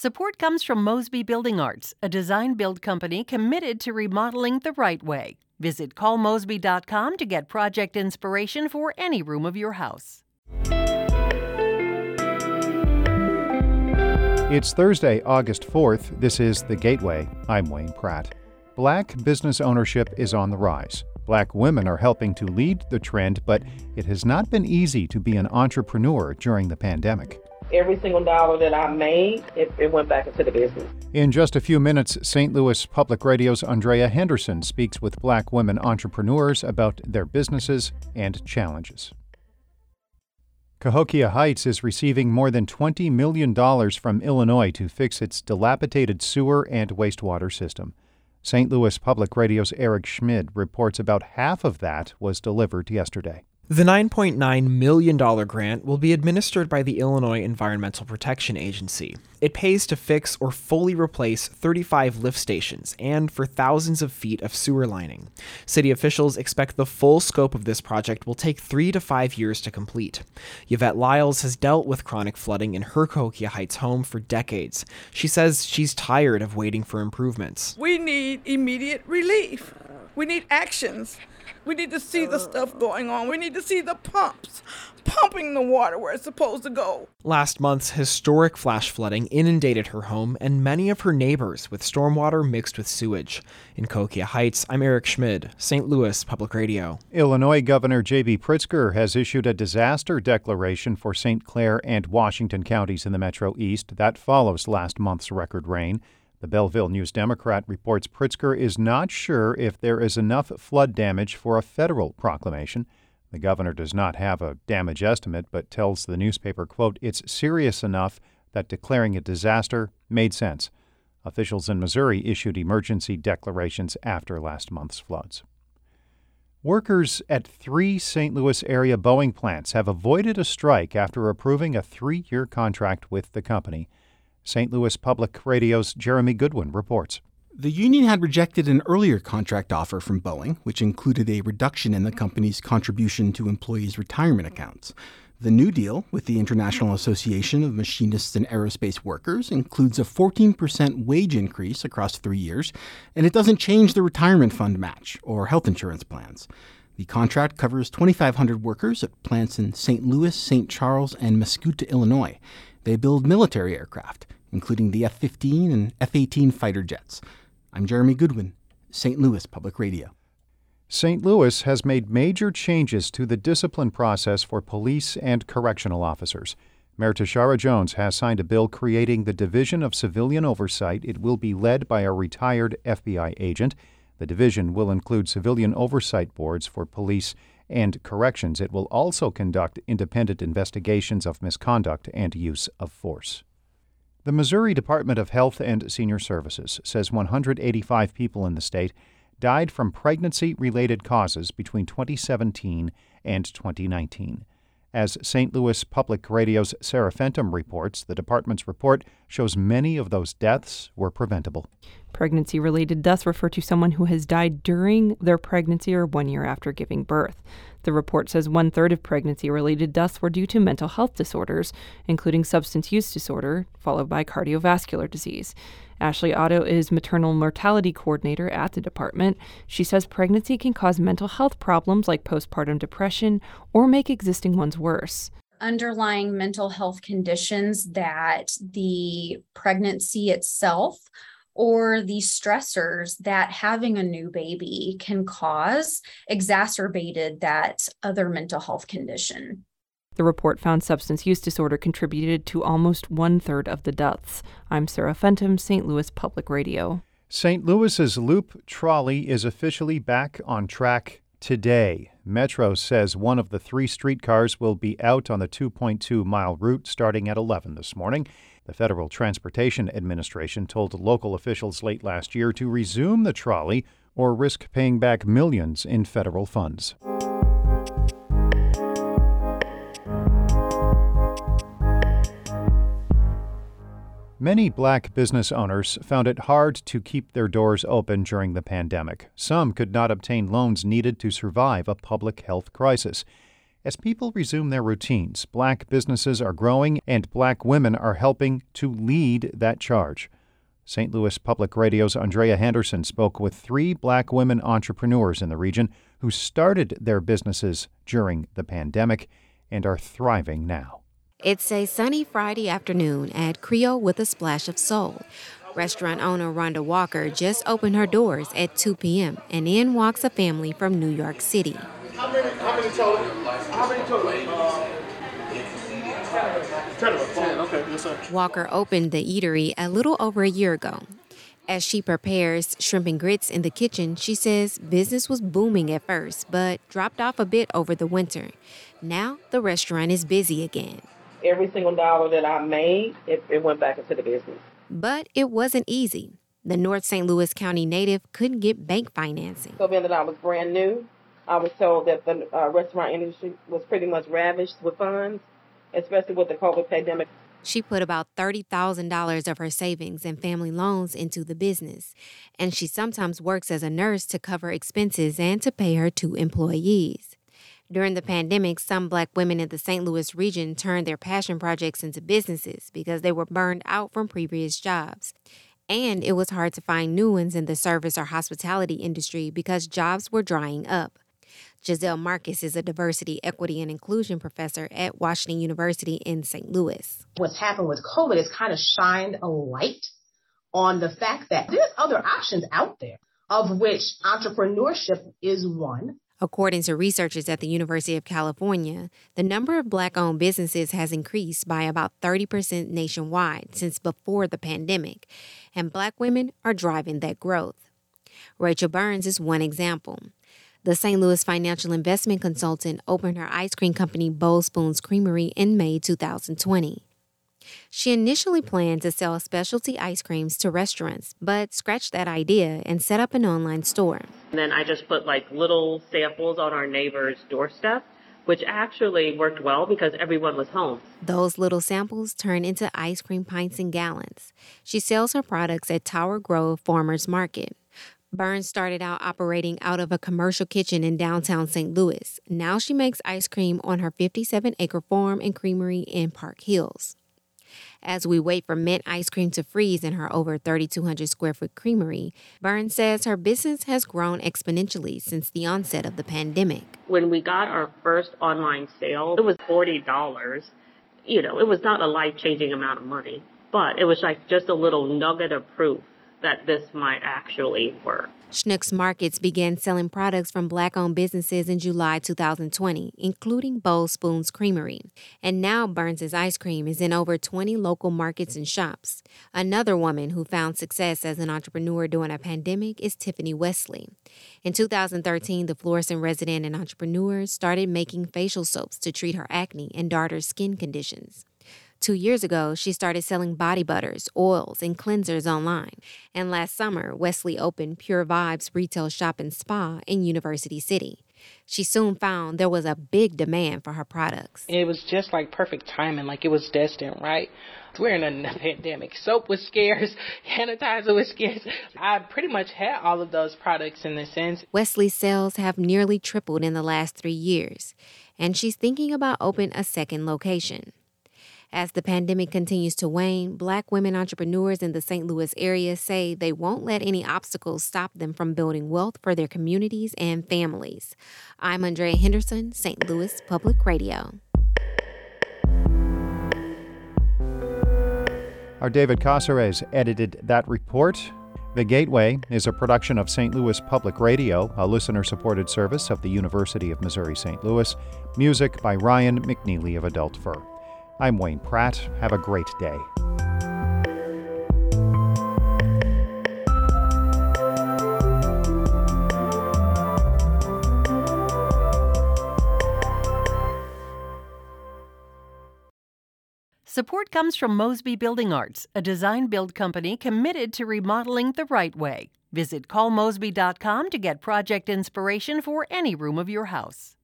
Support comes from Mosby Building Arts, a design build company committed to remodeling the right way. Visit callmosby.com to get project inspiration for any room of your house. It's Thursday, August 4th. This is The Gateway. I'm Wayne Pratt. Black business ownership is on the rise. Black women are helping to lead the trend, but it has not been easy to be an entrepreneur during the pandemic. Every single dollar that I made, it, it went back into the business. In just a few minutes, St. Louis Public Radio's Andrea Henderson speaks with black women entrepreneurs about their businesses and challenges. Cahokia Heights is receiving more than $20 million from Illinois to fix its dilapidated sewer and wastewater system. St. Louis Public Radio's Eric Schmid reports about half of that was delivered yesterday. The $9.9 million grant will be administered by the Illinois Environmental Protection Agency. It pays to fix or fully replace 35 lift stations and for thousands of feet of sewer lining. City officials expect the full scope of this project will take three to five years to complete. Yvette Lyles has dealt with chronic flooding in her Cahokia Heights home for decades. She says she's tired of waiting for improvements. We need immediate relief. We need actions. We need to see the stuff going on. We need to see the pumps pumping the water where it's supposed to go. Last month's historic flash flooding inundated her home and many of her neighbors with stormwater mixed with sewage. In Cahokia Heights, I'm Eric Schmid, St. Louis Public Radio. Illinois Governor J.B. Pritzker has issued a disaster declaration for St. Clair and Washington counties in the Metro East that follows last month's record rain. The Belleville News Democrat reports Pritzker is not sure if there is enough flood damage for a federal proclamation. The governor does not have a damage estimate, but tells the newspaper, quote, it's serious enough that declaring a disaster made sense. Officials in Missouri issued emergency declarations after last month's floods. Workers at three St. Louis area Boeing plants have avoided a strike after approving a three year contract with the company. St. Louis Public Radio's Jeremy Goodwin reports. The union had rejected an earlier contract offer from Boeing, which included a reduction in the company's contribution to employees' retirement accounts. The new deal with the International Association of Machinists and Aerospace Workers includes a 14% wage increase across three years, and it doesn't change the retirement fund match or health insurance plans. The contract covers 2,500 workers at plants in St. Louis, St. Charles, and Mascoutah, Illinois. They build military aircraft including the F 15 and F 18 fighter jets. I'm Jeremy Goodwin, St. Louis Public Radio. St. Louis has made major changes to the discipline process for police and correctional officers. Mayor Tishaura Jones has signed a bill creating the Division of Civilian Oversight. It will be led by a retired FBI agent. The division will include civilian oversight boards for police and corrections. It will also conduct independent investigations of misconduct and use of force. The Missouri Department of Health and Senior Services says 185 people in the state died from pregnancy related causes between 2017 and 2019. As St. Louis Public Radio's Sarah Fentem reports, the department's report shows many of those deaths were preventable. Pregnancy related deaths refer to someone who has died during their pregnancy or one year after giving birth. The report says one third of pregnancy related deaths were due to mental health disorders, including substance use disorder, followed by cardiovascular disease. Ashley Otto is maternal mortality coordinator at the department. She says pregnancy can cause mental health problems like postpartum depression or make existing ones worse underlying mental health conditions that the pregnancy itself or the stressors that having a new baby can cause exacerbated that other mental health condition. The report found substance use disorder contributed to almost one third of the deaths. I'm Sarah Fentem, St. Louis Public Radio. St. Louis's Loop Trolley is officially back on track today. Metro says one of the three streetcars will be out on the 2.2 mile route starting at 11 this morning. The Federal Transportation Administration told local officials late last year to resume the trolley or risk paying back millions in federal funds. Many black business owners found it hard to keep their doors open during the pandemic. Some could not obtain loans needed to survive a public health crisis. As people resume their routines, black businesses are growing and black women are helping to lead that charge. St. Louis Public Radio's Andrea Henderson spoke with three black women entrepreneurs in the region who started their businesses during the pandemic and are thriving now. It's a sunny Friday afternoon at Creole with a Splash of Soul. Restaurant owner Rhonda Walker just opened her doors at 2 p.m., and in walks a family from New York City. How many, how many total? How many total? Uh, Walker opened the eatery a little over a year ago. As she prepares shrimp and grits in the kitchen, she says business was booming at first, but dropped off a bit over the winter. Now the restaurant is busy again. Every single dollar that I made, it, it went back into the business. But it wasn't easy. The North St. Louis County native couldn't get bank financing. So being that I was brand new, I was told that the uh, restaurant industry was pretty much ravished with funds especially with the COVID pandemic. She put about $30,000 of her savings and family loans into the business, and she sometimes works as a nurse to cover expenses and to pay her two employees. During the pandemic, some black women in the St. Louis region turned their passion projects into businesses because they were burned out from previous jobs. And it was hard to find new ones in the service or hospitality industry because jobs were drying up. Gisele Marcus is a diversity, equity, and inclusion professor at Washington University in St. Louis. What's happened with COVID has kind of shined a light on the fact that there's other options out there, of which entrepreneurship is one. According to researchers at the University of California, the number of black owned businesses has increased by about 30% nationwide since before the pandemic, and black women are driving that growth. Rachel Burns is one example. The St. Louis financial investment consultant opened her ice cream company Bold Spoon Creamery in May 2020. She initially planned to sell specialty ice creams to restaurants, but scratched that idea and set up an online store. And then I just put like little samples on our neighbor's doorstep, which actually worked well because everyone was home. Those little samples turn into ice cream pints and gallons. She sells her products at Tower Grove Farmers Market. Burns started out operating out of a commercial kitchen in downtown St. Louis. Now she makes ice cream on her 57 acre farm and creamery in Park Hills. As we wait for mint ice cream to freeze in her over 3,200 square foot creamery, Burns says her business has grown exponentially since the onset of the pandemic. When we got our first online sale, it was $40. You know, it was not a life changing amount of money, but it was like just a little nugget of proof that this might actually work. Schnucks Markets began selling products from black owned businesses in July 2020, including Bold Spoon Creamery. And now Burns' ice cream is in over 20 local markets and shops. Another woman who found success as an entrepreneur during a pandemic is Tiffany Wesley. In 2013, the Florissant resident and entrepreneur started making facial soaps to treat her acne and daughter's skin conditions. Two years ago, she started selling body butters, oils, and cleansers online. And last summer, Wesley opened Pure Vibes retail shop and spa in University City. She soon found there was a big demand for her products. It was just like perfect timing, like it was destined, right? We're in a pandemic. Soap was scarce, sanitizer was scarce. I pretty much had all of those products in a sense. Wesley's sales have nearly tripled in the last three years, and she's thinking about opening a second location. As the pandemic continues to wane, black women entrepreneurs in the St. Louis area say they won't let any obstacles stop them from building wealth for their communities and families. I'm Andrea Henderson, St. Louis Public Radio. Our David Cazares edited that report. The Gateway is a production of St. Louis Public Radio, a listener supported service of the University of Missouri St. Louis. Music by Ryan McNeely of Adult Fur. I'm Wayne Pratt. Have a great day. Support comes from Mosby Building Arts, a design build company committed to remodeling the right way. Visit callmosby.com to get project inspiration for any room of your house.